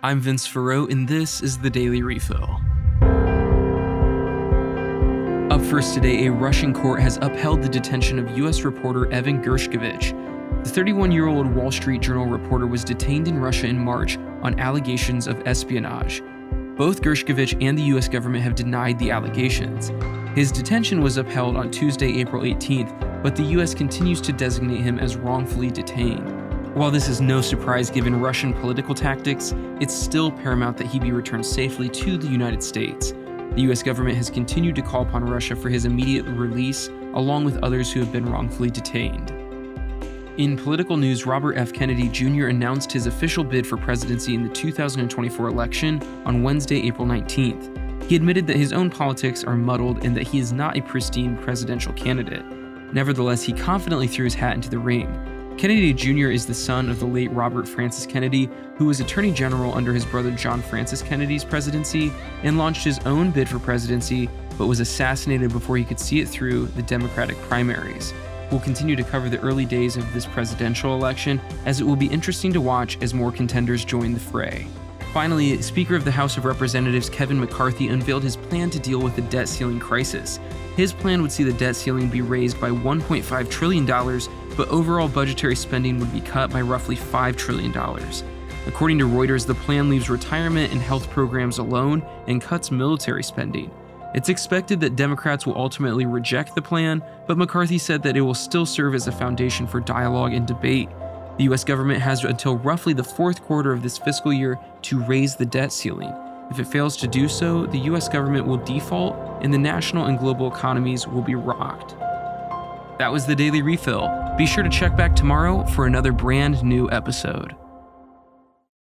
I'm Vince Farrow, and this is the Daily Refill. Up first today, a Russian court has upheld the detention of U.S. reporter Evan Gershkovich. The 31 year old Wall Street Journal reporter was detained in Russia in March on allegations of espionage. Both Gershkovich and the U.S. government have denied the allegations. His detention was upheld on Tuesday, April 18th, but the U.S. continues to designate him as wrongfully detained. While this is no surprise given Russian political tactics, it's still paramount that he be returned safely to the United States. The US government has continued to call upon Russia for his immediate release, along with others who have been wrongfully detained. In political news, Robert F. Kennedy Jr. announced his official bid for presidency in the 2024 election on Wednesday, April 19th. He admitted that his own politics are muddled and that he is not a pristine presidential candidate. Nevertheless, he confidently threw his hat into the ring. Kennedy Jr. is the son of the late Robert Francis Kennedy, who was Attorney General under his brother John Francis Kennedy's presidency and launched his own bid for presidency, but was assassinated before he could see it through the Democratic primaries. We'll continue to cover the early days of this presidential election, as it will be interesting to watch as more contenders join the fray. Finally, Speaker of the House of Representatives Kevin McCarthy unveiled his plan to deal with the debt ceiling crisis. His plan would see the debt ceiling be raised by $1.5 trillion, but overall budgetary spending would be cut by roughly $5 trillion. According to Reuters, the plan leaves retirement and health programs alone and cuts military spending. It's expected that Democrats will ultimately reject the plan, but McCarthy said that it will still serve as a foundation for dialogue and debate. The US government has until roughly the fourth quarter of this fiscal year to raise the debt ceiling. If it fails to do so, the US government will default and the national and global economies will be rocked. That was the Daily Refill. Be sure to check back tomorrow for another brand new episode.